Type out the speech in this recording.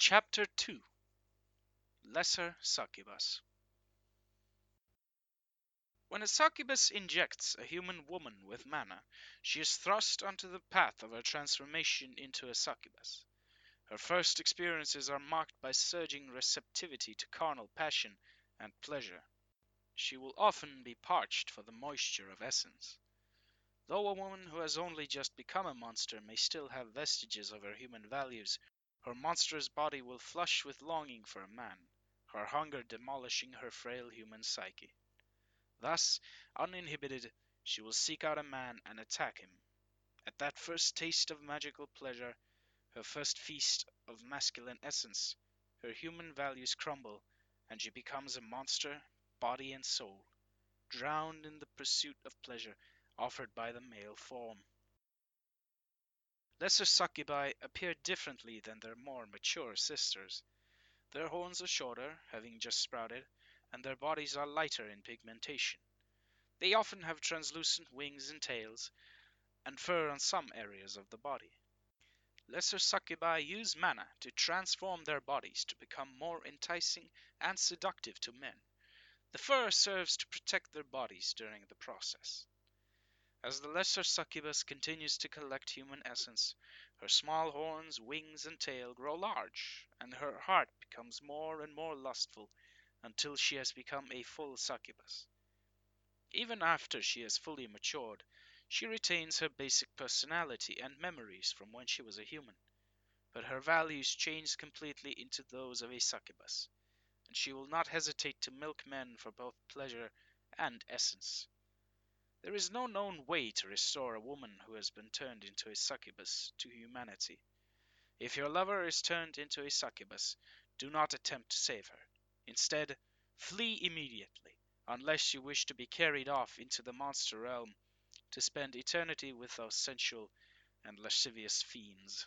Chapter 2 Lesser Succubus When a succubus injects a human woman with mana, she is thrust onto the path of her transformation into a succubus. Her first experiences are marked by surging receptivity to carnal passion and pleasure. She will often be parched for the moisture of essence. Though a woman who has only just become a monster may still have vestiges of her human values, her monstrous body will flush with longing for a man, her hunger demolishing her frail human psyche. Thus, uninhibited, she will seek out a man and attack him. At that first taste of magical pleasure, her first feast of masculine essence, her human values crumble, and she becomes a monster, body and soul, drowned in the pursuit of pleasure offered by the male form. Lesser succubi appear differently than their more mature sisters. Their horns are shorter, having just sprouted, and their bodies are lighter in pigmentation. They often have translucent wings and tails, and fur on some areas of the body. Lesser succubi use mana to transform their bodies to become more enticing and seductive to men. The fur serves to protect their bodies during the process. As the lesser succubus continues to collect human essence, her small horns, wings, and tail grow large, and her heart becomes more and more lustful until she has become a full succubus. Even after she has fully matured, she retains her basic personality and memories from when she was a human, but her values change completely into those of a succubus, and she will not hesitate to milk men for both pleasure and essence. There is no known way to restore a woman who has been turned into a succubus to humanity. If your lover is turned into a succubus, do not attempt to save her. Instead, flee immediately, unless you wish to be carried off into the monster realm to spend eternity with those sensual and lascivious fiends.